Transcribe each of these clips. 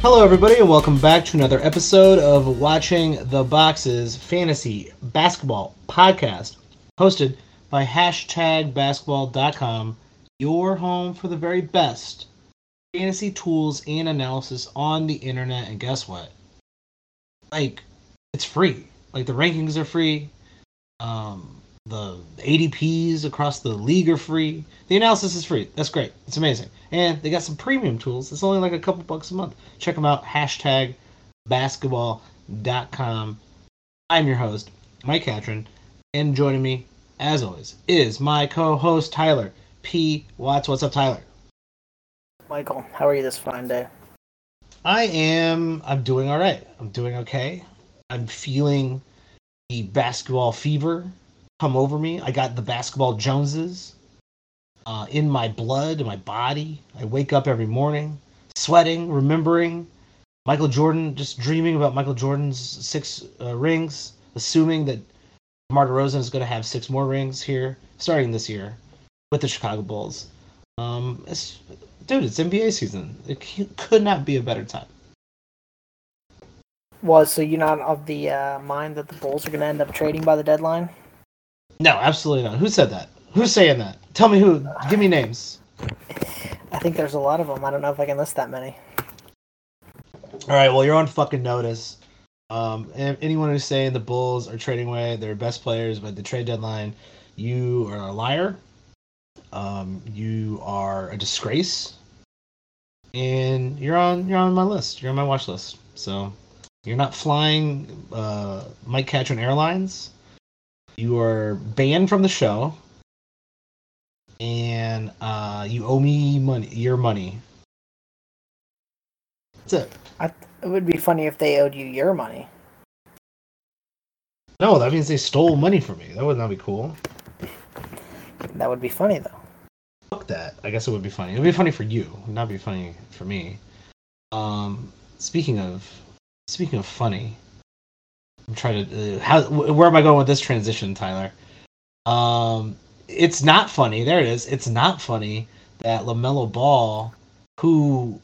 Hello, everybody, and welcome back to another episode of Watching the Boxes Fantasy Basketball Podcast, hosted by hashtag basketball.com, your home for the very best fantasy tools and analysis on the internet. And guess what? Like, it's free. Like, the rankings are free. Um, the ADPs across the league are free. The analysis is free. That's great. It's amazing. And they got some premium tools. It's only like a couple bucks a month. Check them out. Hashtag basketball.com. I'm your host, Mike Catron. And joining me, as always, is my co host, Tyler P. Watts. What's up, Tyler? Michael, how are you this fine day? I am. I'm doing all right. I'm doing okay. I'm feeling the basketball fever come over me. I got the basketball Joneses uh, in my blood, in my body. I wake up every morning sweating, remembering Michael Jordan, just dreaming about Michael Jordan's six uh, rings, assuming that DeMar DeRozan is going to have six more rings here starting this year with the Chicago Bulls. Um, it's, dude, it's NBA season. It could not be a better time. Was so you're not of the uh, mind that the Bulls are going to end up trading by the deadline? No, absolutely not. Who said that? Who's saying that? Tell me who. Give me names. I think there's a lot of them. I don't know if I can list that many. All right. Well, you're on fucking notice. Um, anyone who's saying the Bulls are trading away their best players by the trade deadline, you are a liar. Um, you are a disgrace, and you're on you're on my list. You're on my watch list. So you're not flying uh, Mike Catron Airlines. You are banned from the show, and uh, you owe me money. Your money. That's it. I, it would be funny if they owed you your money. No, that means they stole money from me. That would not be cool. That would be funny though. Fuck that. I guess it would be funny. It would be funny for you. It would not be funny for me. Um, speaking of speaking of funny, I'm trying to uh, how where am I going with this transition, Tyler? Um, it's not funny. There it is. It's not funny that Lamelo Ball, who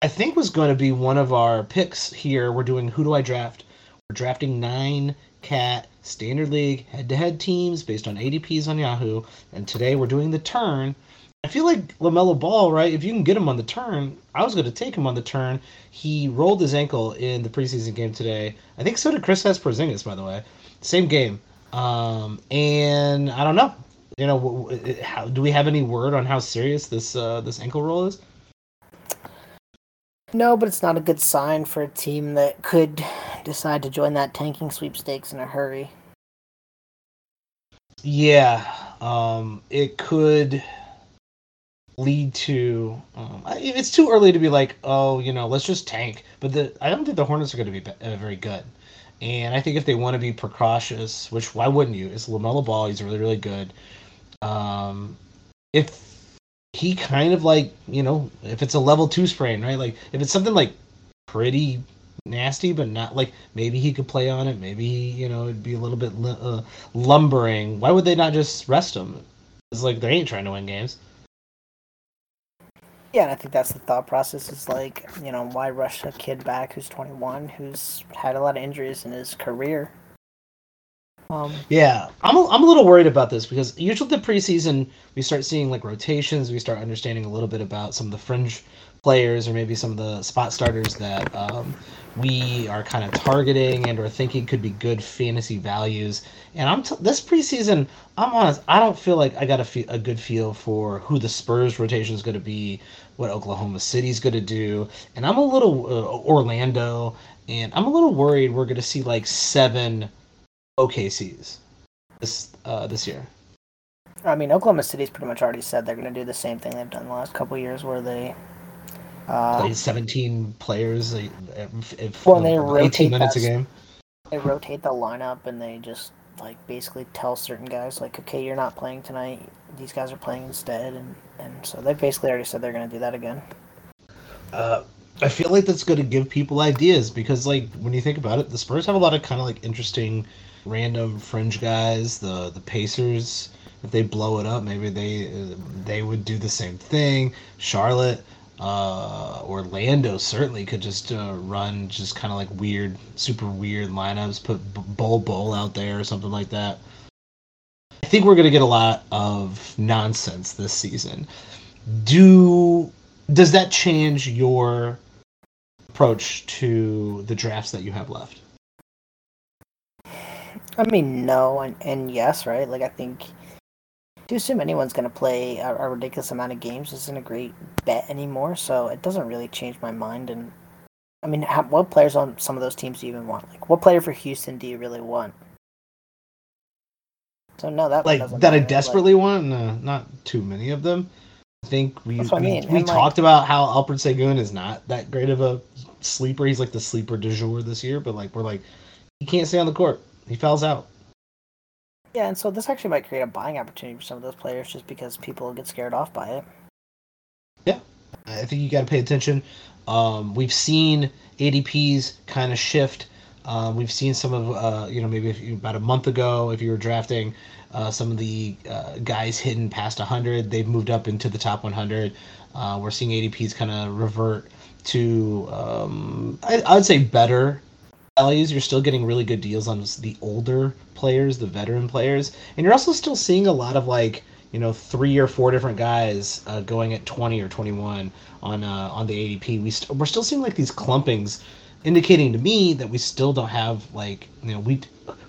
I think was going to be one of our picks here. We're doing who do I draft? We're drafting nine cat standard league head-to-head teams based on ADPs on Yahoo, and today we're doing the turn I feel like Lamelo Ball, right? If you can get him on the turn, I was going to take him on the turn. He rolled his ankle in the preseason game today. I think so did Kristaps Porzingis, by the way. Same game. Um, and I don't know. You know, how, do we have any word on how serious this uh, this ankle roll is? No, but it's not a good sign for a team that could decide to join that tanking sweepstakes in a hurry. Yeah, um, it could lead to. Um, it's too early to be like, oh, you know, let's just tank. But the I don't think the Hornets are going to be uh, very good. And I think if they want to be precautious, which why wouldn't you? It's Lamelo Ball. He's really really good. Um, if he kind of like you know if it's a level two sprain, right? Like if it's something like pretty nasty, but not like maybe he could play on it. Maybe you know it'd be a little bit uh, lumbering. Why would they not just rest him? It's like they ain't trying to win games. Yeah, and I think that's the thought process is like, you know, why rush a kid back who's 21, who's had a lot of injuries in his career? Um, yeah, I'm a, I'm a little worried about this because usually the preseason we start seeing like rotations, we start understanding a little bit about some of the fringe players or maybe some of the spot starters that um, we are kind of targeting and or thinking could be good fantasy values. And I'm t- this preseason, I'm honest, I don't feel like I got a, a good feel for who the Spurs rotation is going to be, what Oklahoma City's going to do, and I'm a little uh, Orlando, and I'm a little worried we're going to see like seven OKCs this uh, this year. I mean, Oklahoma City's pretty much already said they're going to do the same thing they've done the last couple years, where they uh, Play 17 players well, they rotate 18 minutes that, a game. They rotate the lineup and they just like basically tell certain guys like, okay, you're not playing tonight. These guys are playing instead, and and so they basically already said they're going to do that again. Uh, I feel like that's going to give people ideas because, like, when you think about it, the Spurs have a lot of kind of like interesting, random fringe guys. The the Pacers, if they blow it up, maybe they they would do the same thing. Charlotte, Uh, Orlando certainly could just uh, run just kind of like weird, super weird lineups. Put Bol, Bol out there or something like that. I think we're gonna get a lot of nonsense this season. Do does that change your approach to the drafts that you have left? I mean, no, and, and yes, right? Like, I think to assume anyone's going to play a, a, ridiculous amount of games isn't a great bet anymore. So it doesn't really change my mind. And I mean, how, what players on some of those teams do you even want? Like, what player for Houston do you really want? So no, that like that matter. I desperately like, want. No, not too many of them. I think we we, I mean. we talked about how Alperen Sengun is not that great of a sleeper. He's like the sleeper du jour this year, but like we're like he can't stay on the court. He fouls out. Yeah, and so this actually might create a buying opportunity for some of those players just because people get scared off by it. Yeah, I think you got to pay attention. Um, we've seen ADPs kind of shift. Um, we've seen some of, uh, you know, maybe you, about a month ago, if you were drafting uh, some of the uh, guys hidden past 100, they've moved up into the top 100. Uh, we're seeing ADPs kind of revert to, um, I, I would say, better values. You're still getting really good deals on the older players, the veteran players, and you're also still seeing a lot of like you know three or four different guys uh, going at 20 or 21 on uh, on the ADP. We st- we're still seeing like these clumpings, indicating to me that we still don't have like you know we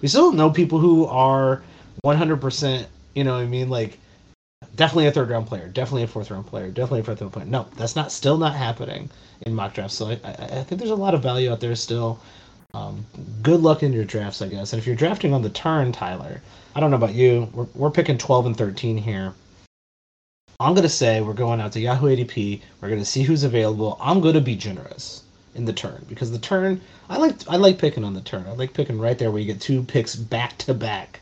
we still don't know people who are 100 percent. You know what I mean like definitely a third round player, definitely a fourth round player, definitely a fifth round player. No, that's not still not happening in mock drafts. So I, I, I think there's a lot of value out there still. Um, good luck in your drafts, I guess. And if you're drafting on the turn, Tyler, I don't know about you. We're, we're picking 12 and 13 here. I'm going to say we're going out to Yahoo ADP. We're going to see who's available. I'm going to be generous in the turn because the turn, I like I like picking on the turn. I like picking right there where you get two picks back to back.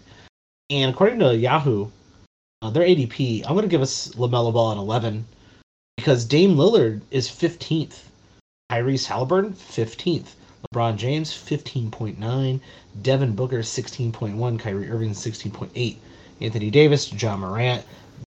And according to Yahoo, uh, their ADP, I'm going to give us LaMelo Ball at 11 because Dame Lillard is 15th. Tyrese Halliburton, 15th. LeBron James, 15.9. Devin Booker, 16.1. Kyrie Irving, 16.8. Anthony Davis, Ja Morant.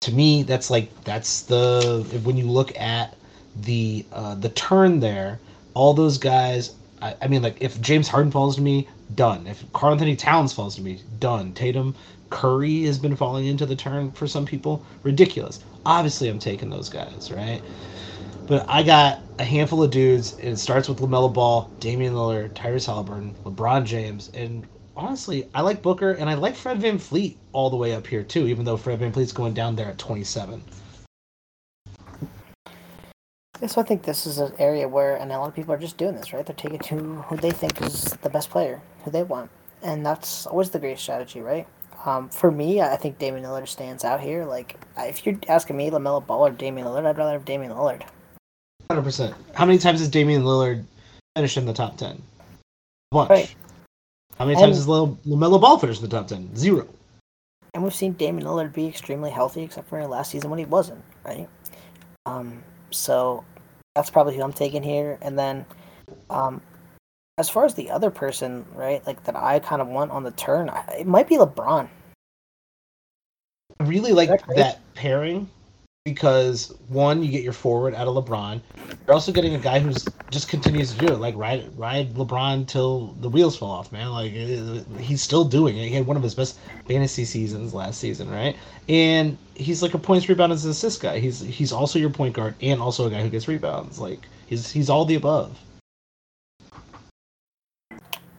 To me, that's like that's the when you look at the uh, the turn there, all those guys. I, I mean, like if James Harden falls to me, done. If Karl-Anthony Towns falls to me, done. Tatum, Curry has been falling into the turn for some people. Ridiculous. Obviously, I'm taking those guys, right? But I got a handful of dudes, and it starts with LaMelo Ball, Damian Lillard, Tyrese Halliburton, LeBron James, and honestly, I like Booker, and I like Fred VanVleet all the way up here, too, even though Fred Van VanVleet's going down there at 27. So I think this is an area where, and a lot of people are just doing this, right? They're taking who, who they think is the best player, who they want. And that's always the great strategy, right? Um, for me, I think Damian Lillard stands out here. Like, if you're asking me, LaMelo Ball or Damian Lillard, I'd rather have Damian Lillard. Hundred percent. How many times has Damian Lillard finished in the top ten? Once. Right. How many times has LaMelo Ball finished in the top ten? Zero. And we've seen Damian Lillard be extremely healthy, except for last season when he wasn't. Right. Um. So that's probably who I'm taking here. And then, um, as far as the other person, right, like that I kind of want on the turn, it might be LeBron. I really like that, that pairing because one, you get your forward out of LeBron. You're also getting a guy who's just continues to do it, like ride ride LeBron till the wheels fall off, man. Like he's still doing it. He had one of his best fantasy seasons last season, right? And he's like a points, rebounds, and assist guy. He's he's also your point guard and also a guy who gets rebounds. Like he's he's all the above.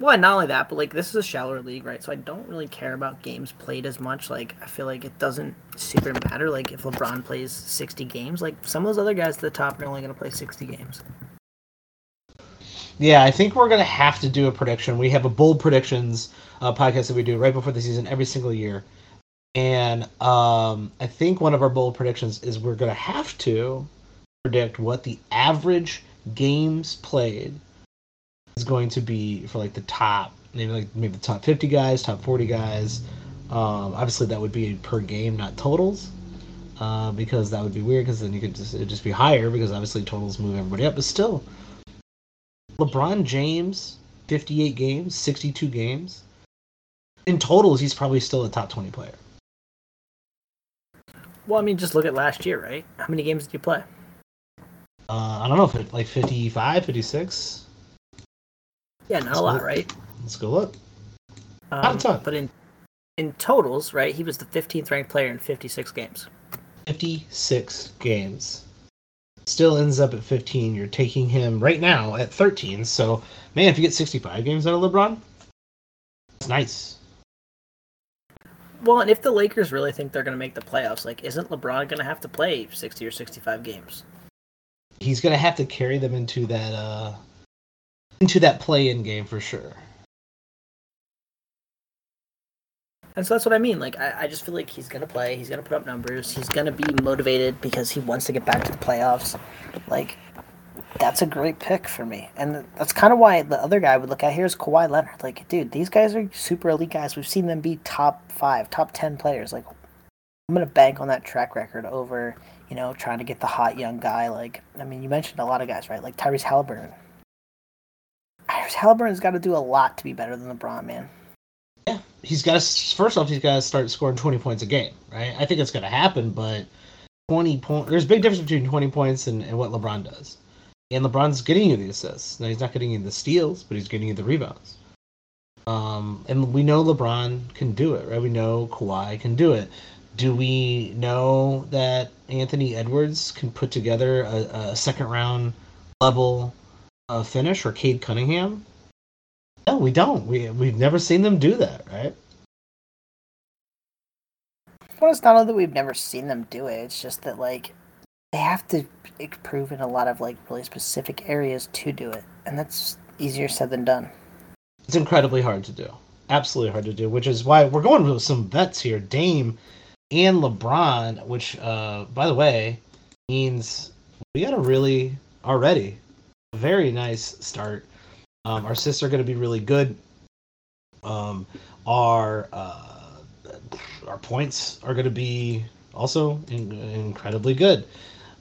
Well, not only that, but like this is a shallower league, right? So I don't really care about games played as much. Like I feel like it doesn't super matter. Like if LeBron plays sixty games, like some of those other guys at the top are only going to play sixty games. Yeah, I think we're going to have to do a prediction. We have a bold predictions uh, podcast that we do right before the season every single year, and um, I think one of our bold predictions is we're going to have to predict what the average games played is going to be for like the top, maybe like maybe the top 50 guys, top 40 guys. Um, obviously, that would be per game, not totals, uh, because that would be weird. Because then you could just it'd just be higher because obviously totals move everybody up. But still, LeBron James, 58 games, 62 games. In totals, he's probably still a top 20 player. Well, I mean, just look at last year, right? How many games did you play? Uh, I don't know if it like 55, 56. Yeah, not a lot, right? Let's go look. Um, Not a ton. But in in totals, right, he was the 15th ranked player in 56 games. 56 games. Still ends up at 15. You're taking him right now at 13. So, man, if you get 65 games out of LeBron, it's nice. Well, and if the Lakers really think they're going to make the playoffs, like, isn't LeBron going to have to play 60 or 65 games? He's gonna have to carry them into that uh into that play-in game for sure. And so that's what I mean. Like, I, I just feel like he's going to play. He's going to put up numbers. He's going to be motivated because he wants to get back to the playoffs. Like, that's a great pick for me. And that's kind of why the other guy would look at here is Kawhi Leonard. Like, dude, these guys are super elite guys. We've seen them be top five, top 10 players. Like, I'm going to bank on that track record over, you know, trying to get the hot young guy. Like, I mean, you mentioned a lot of guys, right? Like Tyrese Halliburton. Halliburton's got to do a lot to be better than LeBron, man. Yeah, he's got to first off he's got to start scoring 20 points a game, right? I think it's going to happen, but 20 point there's a big difference between 20 points and, and what LeBron does. And LeBron's getting you the assists. Now he's not getting you the steals, but he's getting you the rebounds. Um, and we know LeBron can do it, right? We know Kawhi can do it. Do we know that Anthony Edwards can put together a, a second round level uh, finish or Cade Cunningham? No, we don't. We we've never seen them do that, right? Well, it's not that we've never seen them do it. It's just that like they have to improve in a lot of like really specific areas to do it, and that's easier said than done. It's incredibly hard to do. Absolutely hard to do, which is why we're going with some vets here. Dame and LeBron, which, uh, by the way, means we got a really already very nice start. Um, our assists are going to be really good. Um, our uh, our points are going to be also in, incredibly good.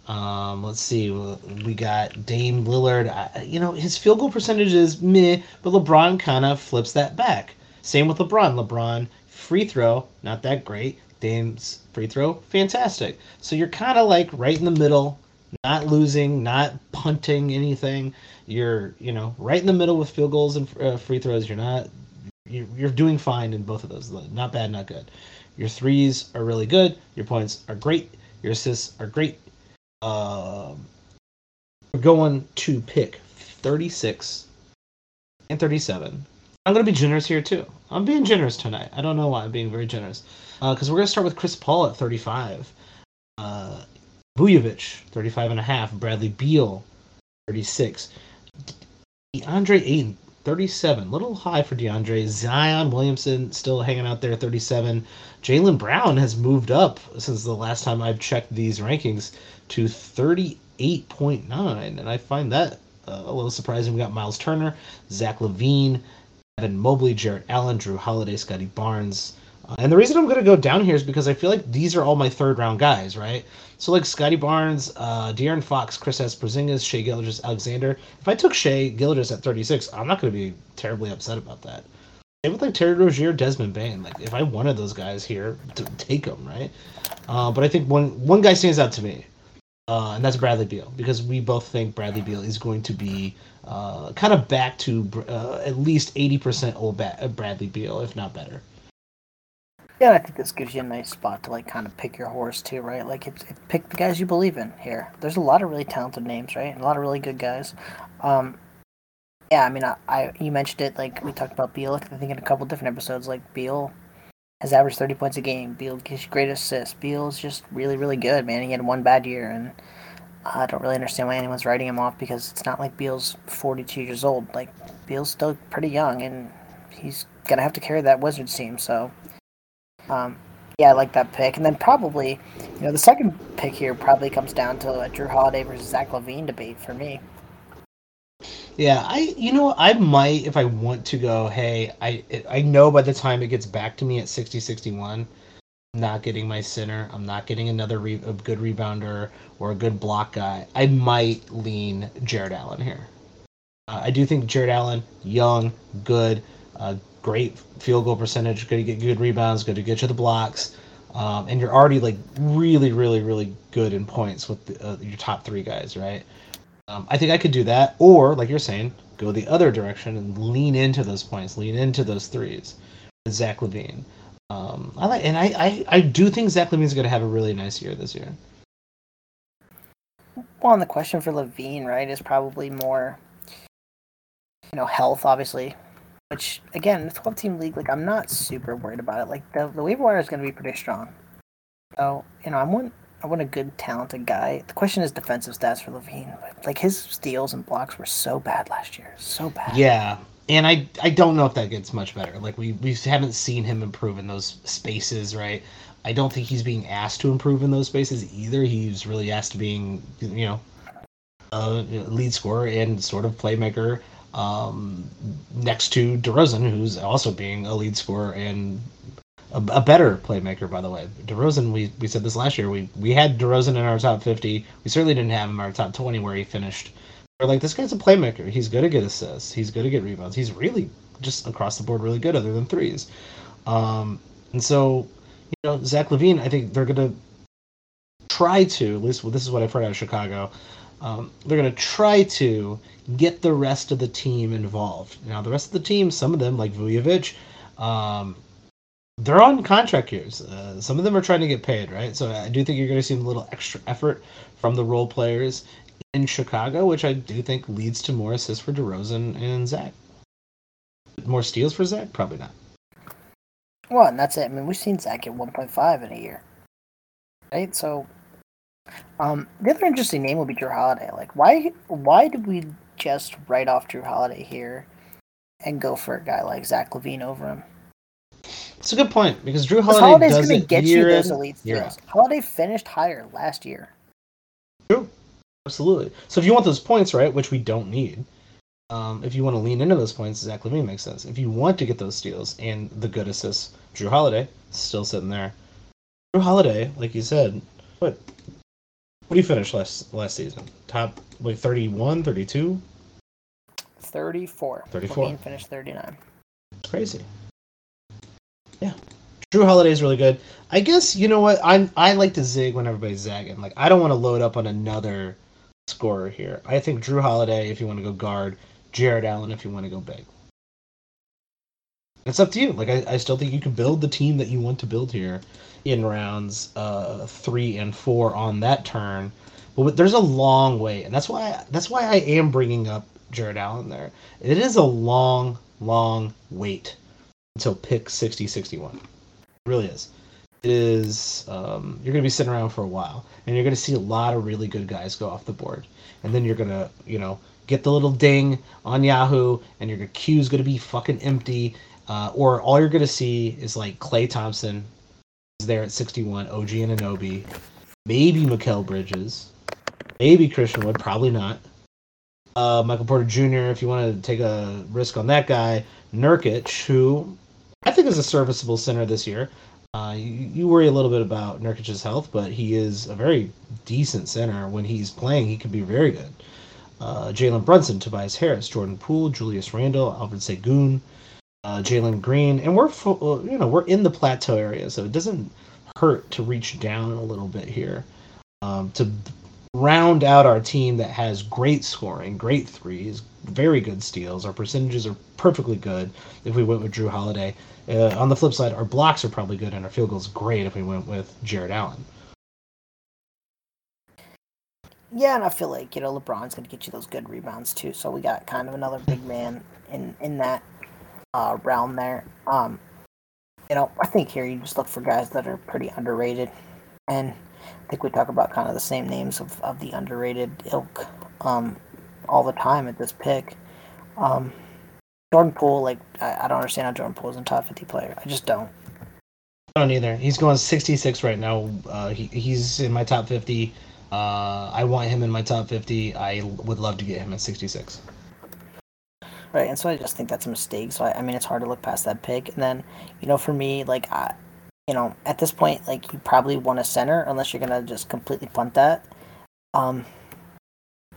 Um, let's see, we got Dame Lillard. I, you know, his field goal percentage is meh, but LeBron kind of flips that back. Same with LeBron. LeBron free throw, not that great. Dame's free throw, fantastic. So you're kind of like right in the middle, not losing, not punting anything. You're, you know, right in the middle with field goals and uh, free throws. You're not, you're, you're doing fine in both of those. Not bad, not good. Your threes are really good. Your points are great. Your assists are great. Um, we're going to pick 36 and 37. I'm going to be generous here too. I'm being generous tonight. I don't know why I'm being very generous. Because uh, we're going to start with Chris Paul at 35. Vucevic, 35 and a half. Bradley Beal, 36. DeAndre Ayton, 37. Little high for DeAndre. Zion Williamson still hanging out there, 37. Jaylen Brown has moved up since the last time I've checked these rankings to 38.9. And I find that uh, a little surprising. We got Myles Turner, Zach LaVine, Evan Mobley, Jarrett Allen, Jrue Holiday, Scottie Barnes. Uh, and the reason I'm going to go down here is because I feel like these are all my third round guys, right? So like Scottie Barnes, uh, De'Aaron Fox, Kristaps Porzingis, Shai Gilgeous, Alexander. If I took Shai Gilgeous at 36, I'm not going to be terribly upset about that. Same with like Terry Rozier, Desmond Bane. Like if I wanted those guys here, to take them, right? Uh, but I think one one guy stands out to me, uh, and that's Bradley Beal because we both think Bradley Beal is going to be uh, kind of back to uh, at least 80% old ba- Bradley Beal, if not better. Yeah, I think this gives you a nice spot to like kind of pick your horse too, right? Like it's it, pick the guys you believe in here. There's a lot of really talented names, right? And a lot of really good guys. Um, yeah, I mean, I, I you mentioned it like we talked about Beal. I think in a couple different episodes, like Beal has averaged 30 points a game. Beal you great assists. Beal's just really, really good, man. He had one bad year, and I don't really understand why anyone's writing him off because it's not like Beal's 42 years old. Like Beal's still pretty young, and he's gonna have to carry that Wizards team. So um, yeah, I like that pick. And then probably, you know, the second pick here probably comes down to a Jrue Holiday versus Zach LaVine debate for me. Yeah, I you know I might if I want to go. Hey, I I know by the time it gets back to me at 60 61, I'm not getting my center. I'm not getting another re- a good rebounder or a good block guy. I might lean Jarrett Allen here. Uh, I do think Jarrett Allen, young, good, uh, great field goal percentage, going to get good rebounds, going to get you the blocks, um, and you're already like really, really, really good in points with the, uh, your top three guys, right? Um, I think I could do that, or like you're saying, go the other direction and lean into those points, lean into those threes. Zach LaVine. Um, I like, and I, I, I do think Zach LaVine's going to have a really nice year this year. Well, and the question for LaVine, right, is probably more, you know, health, obviously. Which again, the 12 team league, like I'm not super worried about it. Like the the waiver wire is going to be pretty strong. So you know, I want I want a good, talented guy. The question is defensive stats for LaVine. Like his steals and blocks were so bad last year, so bad. Yeah, and I I don't know if that gets much better. Like we we haven't seen him improve in those spaces, right? I don't think he's being asked to improve in those spaces either. He's really asked to being, you know, a lead scorer and sort of playmaker um, next to DeRozan, who's also being a lead scorer and a, a, better playmaker, by the way. DeRozan, we, we said this last year. We we had DeRozan in our top 50. We certainly didn't have him in our top 20 where he finished. We're like, this guy's a playmaker. He's going to get assists. He's going to get rebounds. He's really just across the board really good, other than threes. Um, and so, you know, Zach LaVine, I think they're going to try to, at least well, this is what I've heard out of Chicago, um, they're going to try to get the rest of the team involved. Now, the rest of the team, some of them, like Vucevic, um, they're on contract years. Uh, some of them are trying to get paid, right? So I do think you're going to see a little extra effort from the role players in Chicago, which I do think leads to more assists for DeRozan and Zach. More steals for Zach? Probably not. Well, and that's it. I mean, we've seen Zach at 1.5 in a year, right? So um, the other interesting name would be Jrue Holiday. Like, why why did we just write off Jrue Holiday here and go for a guy like Zach LaVine over him? It's a good point because Jrue Holiday Holiday's going to get you those elite steals. Holiday finished higher last year. True, absolutely. So if you want those points, right, which we don't need, um, if you want to lean into those points, Zach LaVine makes sense. If you want to get those steals and the good assists, Jrue Holiday still sitting there. Jrue Holiday, like you said, what what do you finish last last season? Top like 31, 32? 34. 34. LaVine finished 39. It's crazy. Yeah. Jrue Holiday is really good. I guess you know what I I like to zig when everybody's zagging. Like I don't want to load up on another scorer here. I think Jrue Holiday if you want to go guard, Jarrett Allen if you want to go big. It's up to you. Like I, I still think you can build the team that you want to build here in rounds uh, three and four on that turn. But there's a long way, and that's why that's why I am bringing up Jarrett Allen there. It is a long, long wait until pick 60, 61. It really is. It is. Um, you're going to be sitting around for a while, and you're going to see a lot of really good guys go off the board, and then you're going to, you know, get the little ding on Yahoo, and your queue's going to be fucking empty, uh, or all you're going to see is like Klay Thompson is there at 61, OG Anunoby, maybe Mikal Bridges, maybe Christian Wood, probably not. Uh, Michael Porter Jr., if you want to take a risk on that guy. Nurkic, who I think is a serviceable center this year. Uh, you, you, worry a little bit about Nurkic's health, but he is a very decent center. When he's playing, he can be very good. Uh, Jalen Brunson, Tobias Harris, Jordan Poole, Julius Randle, Alperen Sengun, uh, Jalen Green, and we're full, you know we're in the plateau area, so it doesn't hurt to reach down a little bit here um, to round out our team that has great scoring, great threes, very good steals. Our percentages are perfectly good if we went with Jrue Holiday. Uh, on the flip side, our blocks are probably good and our field goals great if we went with Jarrett Allen. Yeah, and I feel like you know LeBron's going to get you those good rebounds too. So we got kind of another big man in in that uh, realm there. Um, you know, I think here you just look for guys that are pretty underrated, and I think we talk about kind of the same names of, of the underrated ilk um, all the time at this pick. Um, Jordan Poole, like I, I don't understand how Jordan Poole is a top fifty player. I just don't. I don't either. He's going sixty six right now. Uh, he, he's in my top fifty. Uh, I want him in my top fifty. I would love to get him at sixty six. Right, and so I just think that's a mistake. So I, I mean, it's hard to look past that pick. And then, you know, for me, like, I, you know, at this point, like, you probably want a center unless you're gonna just completely punt that. Um,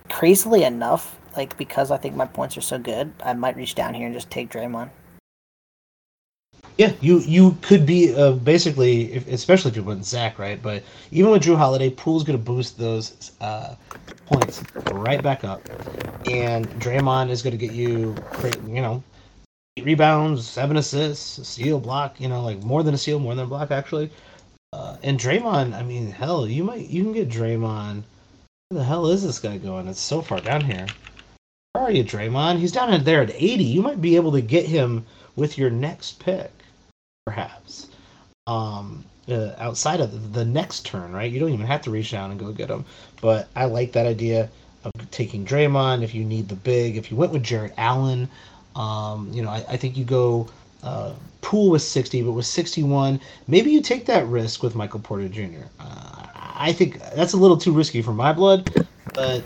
crazily enough, like because I think my points are so good, I might reach down here and just take Draymond. Yeah, you you could be uh, basically, if, especially if you went Zach, right? But even with Jrue Holiday, Poole's going to boost those uh, points right back up, and Draymond is going to get you, you know, eight rebounds, seven assists, a steal, block, you know, like more than a steal, more than a block actually. Uh, and Draymond, I mean, hell, you might you can get Draymond. Where the hell is this guy going? It's so far down here. Where are you, Draymond? He's down there at 80. You might be able to get him with your next pick, perhaps. Um, uh, outside of the next turn, right? You don't even have to reach down and go get him. But I like that idea of taking Draymond if you need the big. If you went with Jarrett Allen, um, you know, I, I, think you go uh, Poole with 60, but with 61, maybe you take that risk with Michael Porter Jr. Uh, I think that's a little too risky for my blood, but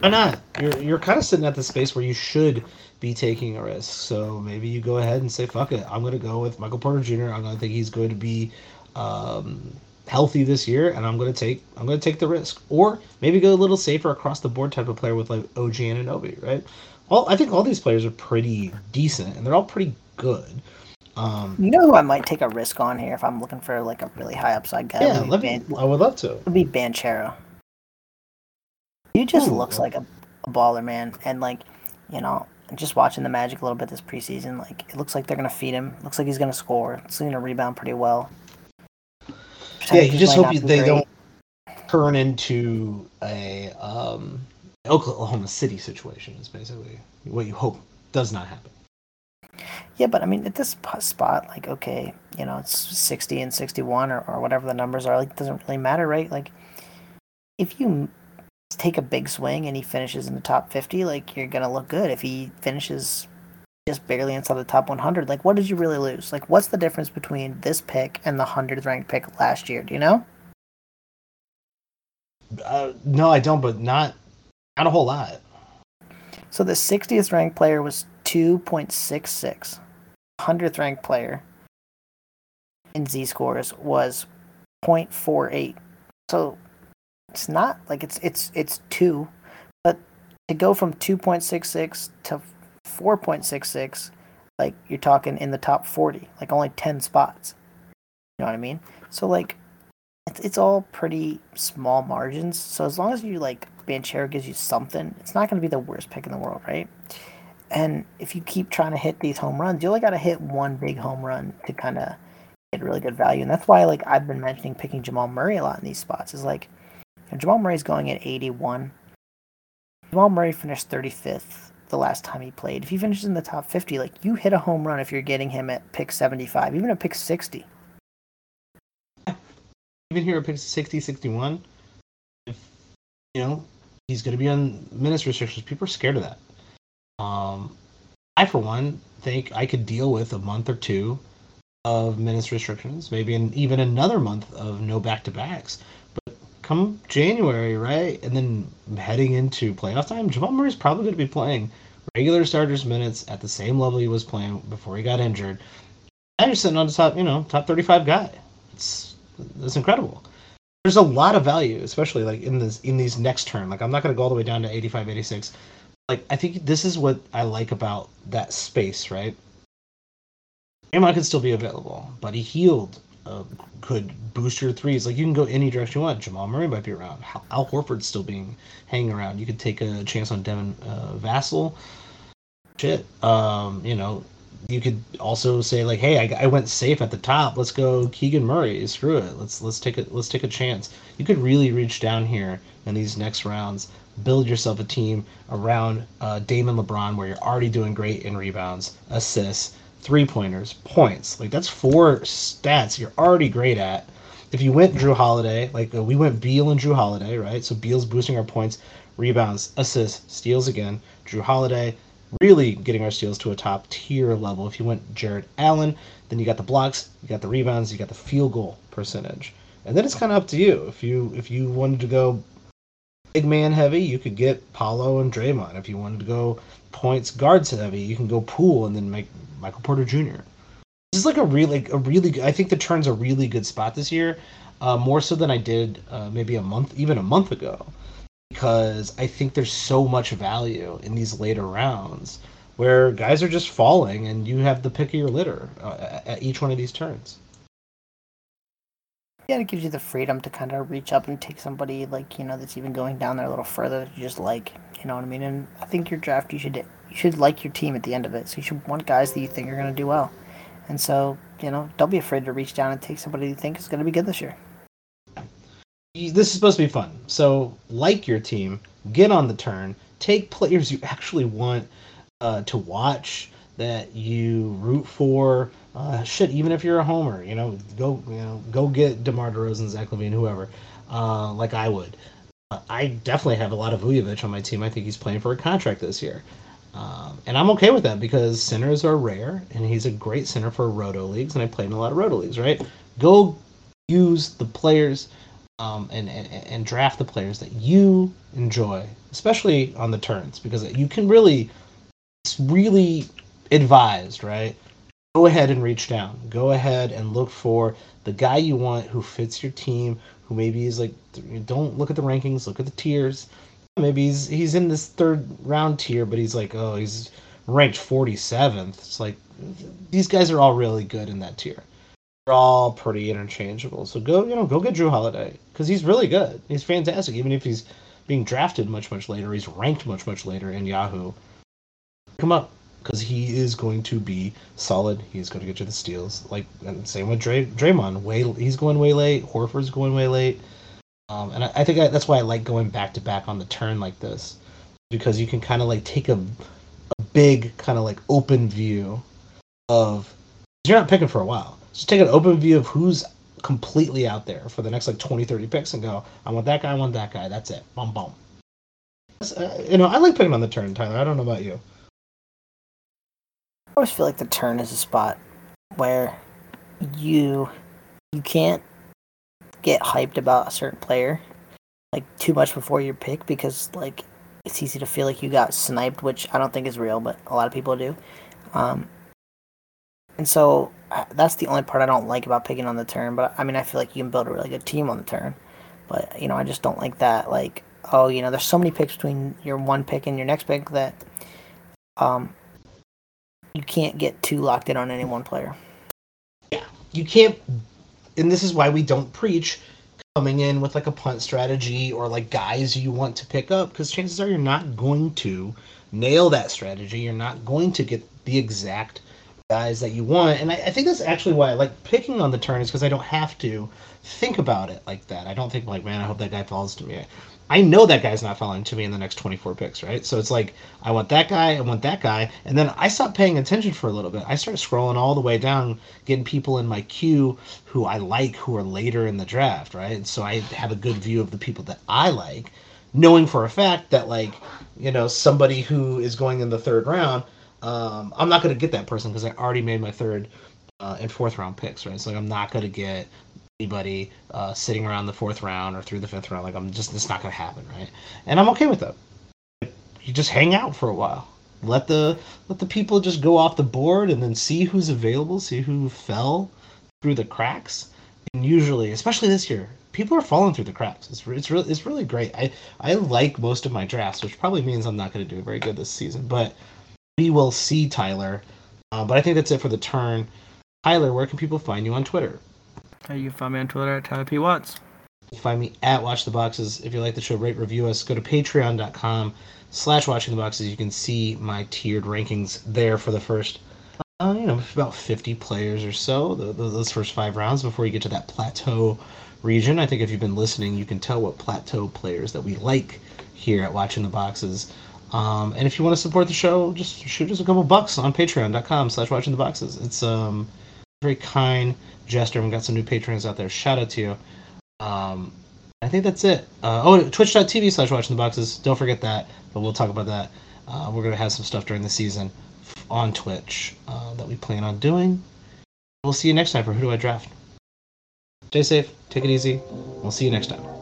why not? You're you're kind of sitting at the space where you should be taking a risk. So maybe you go ahead and say, "Fuck it, I'm going to go with Michael Porter Jr. I'm going to think he's going to be um, healthy this year, and I'm going to take I'm going to take the risk." Or maybe go a little safer across the board type of player with like OG Anunoby, right? All I think all these players are pretty decent, and they're all pretty good. Um, you know who I might take a risk on here if I'm looking for like a really high upside guy? Yeah, let me, I would love to. Would be Banchero. He just looks like a, a, baller, man, and like, you know, just watching the Magic a little bit this preseason, like it looks like they're gonna feed him. Looks like he's gonna score. He's gonna rebound pretty well. Yeah, you just hope they great. don't turn into a um, Oklahoma City situation. Is basically what you hope does not happen. Yeah, but I mean, at this spot, like, okay, you know, it's 60 and 61 or, or whatever the numbers are, like, it doesn't really matter, right? Like, if you take a big swing and he finishes in the top 50, like, you're going to look good. If he finishes just barely inside the top 100, like, what did you really lose? Like, what's the difference between this pick and the 100th ranked pick last year? Do you know? Uh, no, I don't, but not, not a whole lot. So the 60th ranked player was 2.66. 100th ranked player in Z scores was 0.48. So it's not like it's it's it's 2, but to go from 2.66 to 4.66 like you're talking in the top 40, like only 10 spots. You know what I mean? So like it's, it's all pretty small margins. So as long as you like Banchero gives you something, it's not going to be the worst pick in the world, right? And if you keep trying to hit these home runs, you only got to hit one big home run to kind of get really good value. And that's why, like I've been mentioning, picking Jamal Murray a lot in these spots is like know, Jamal Murray's going at 81. Jamal Murray finished 35th the last time he played. If he finishes in the top 50, like you hit a home run if you're getting him at pick 75, even at pick 60. Even here at pick 60, 61, if you know he's going to be on minutes restrictions, people are scared of that. Um, I, for one, think I could deal with a month or two of minutes restrictions, maybe in, even another month of no back to backs. But come January, right, and then heading into playoff time, Jamal Murray's probably going to be playing regular starters minutes at the same level he was playing before he got injured. Anderson on the top, you know, top 35 guy. It's it's incredible. There's a lot of value, especially like in this in these next turn. Like I'm not going to go all the way down to 85, 86 like I think this is what I like about that space, right? Draymond could still be available, but he healed uh, could boost your threes. Like you can go any direction you want. Jamal Murray might be around. Al Horford's still being hanging around. You could take a chance on Devin uh, Vassell. Shit, um, you know, you could also say like, hey, I, I, went safe at the top. Let's go Keegan Murray. Screw it. Let's let's take a let's take a chance. You could really reach down here in these next rounds build yourself a team around uh, Damon LeBron where you're already doing great in rebounds, assists, three pointers, points. Like that's four stats you're already great at. If you went Jrue Holiday, like uh, we went Beal and Jrue Holiday, right? So Beal's boosting our points, rebounds, assists, steals again. Jrue Holiday really getting our steals to a top tier level. If you went Jarrett Allen, then you got the blocks, you got the rebounds, you got the field goal percentage. And then it's kind of up to you. If you if you wanted to go big man heavy, you could get Paolo and Draymond. If you wanted to go points guards heavy, you can go Poole and then make Michael Porter Jr. This is like a really, like a really. I think the turn's a really good spot this year, uh, more so than I did uh, maybe a month, even a month ago, because I think there's so much value in these later rounds where guys are just falling and you have the pick of your litter uh, at each one of these turns. Yeah, it gives you the freedom to kind of reach up and take somebody like you know that's even going down there a little further that you just like. You know what I mean? And I think your draft you should you should like your team at the end of it. So you should want guys that you think are going to do well. And so you know, don't be afraid to reach down and take somebody you think is going to be good this year. This is supposed to be fun. So like your team, get on the turn, take players you actually want uh, to watch that you root for. Uh, shit, even if you're a homer, you know, go you know go get DeMar DeRozan, Zach LaVine, whoever, uh, like I would. I definitely have a lot of Vucevic on my team. I think he's playing for a contract this year. Um, and I'm okay with that because centers are rare, and he's a great center for roto leagues, and I play in a lot of roto leagues, right? Go use the players um, and, and, and draft the players that you enjoy, especially on the turns, because you can really, it's really advised, right? Go ahead and reach down. Go ahead and look for the guy you want who fits your team, who maybe is like, don't look at the rankings, look at the tiers. Maybe he's he's in this third round tier, but he's like, oh, he's ranked 47th. It's like these guys are all really good in that tier. They're all pretty interchangeable. So go, you know, go get Jrue Holiday because he's really good. He's fantastic, even if he's being drafted much much later. He's ranked much much later in Yahoo. Come up because he is going to be solid. He's going to get you the steals. Like and same with Dray, Draymond. Way he's going way late. Horford's going way late. Um, and I, I think I, that's why I like going back to back on the turn like this, because you can kind of like take a, a big kind of like open view of. You're not picking for a while. Just take an open view of who's completely out there for the next like 20, 30 picks and go, I want that guy, I want that guy. That's it. Boom, boom. Uh, you know, I like picking on the turn, Tyler. I don't know about you. I always feel like the turn is a spot where you you can't get hyped about a certain player like too much before your pick because like it's easy to feel like you got sniped, which I don't think is real, but a lot of people do. Um, and so uh, that's the only part I don't like about picking on the turn. But I mean, I feel like you can build a really good team on the turn. But you know, I just don't like that. Like, oh, you know, there's so many picks between your one pick and your next pick that um, you can't get too locked in on any one player. Yeah, you can't, and this is why we don't preach coming in with like a punt strategy or like guys you want to pick up because chances are you're not going to nail that strategy. You're not going to get the exact guys that you want, and I, I think that's actually why I like picking on the turn is because I don't have to think about it like that. I don't think like, man, I hope that guy falls to me. I know that guy's not falling to me in the next 24 picks, right? So it's like, I want that guy, I want that guy. And then I stop paying attention for a little bit. I start scrolling all the way down, getting people in my queue who I like who are later in the draft, right? And so I have a good view of the people that I like, knowing for a fact that, like, you know, somebody who is going in the third round, um, I'm not going to get that person because I already made my third uh, and fourth round picks, right? So like, I'm not going to get anybody uh, sitting around the fourth round or through the fifth round. Like I'm just it's not gonna happen, right? And I'm okay with that. You just hang out for a while. Let the let the people just go off the board and then see who's available, see who fell through the cracks. And usually, especially this year, people are falling through the cracks. It's it's really it's really great. I I like most of my drafts, which probably means I'm not going to do very good this season. But we will see, Tyler. Uh, but I think that's it for the turn. Tyler, where can people find you on Twitter? You can find me on Twitter at Tyler P. Watts. you Find me at Watch the Boxes. If you like the show, rate, review us. Go to patreon.com slash watching the boxes. You can see my tiered rankings there for the first, uh, you know, about 50 players or so, the, the, those first five rounds before you get to that plateau region. I think if you've been listening, you can tell what plateau players that we like here at Watching the Boxes. Um, and if you want to support the show, just shoot us a couple bucks on patreon.com slash watching the boxes. It's um very kind gesture. We got some new patrons out there. Shout out to you. Um, I think that's it. Uh, oh, twitch.tv slash watching the boxes. Don't forget that, but we'll talk about that. Uh, we're going to have some stuff during the season on Twitch uh, that we plan on doing. We'll see you next time for Who Do I Draft? Stay safe, take it easy. We'll see you next time.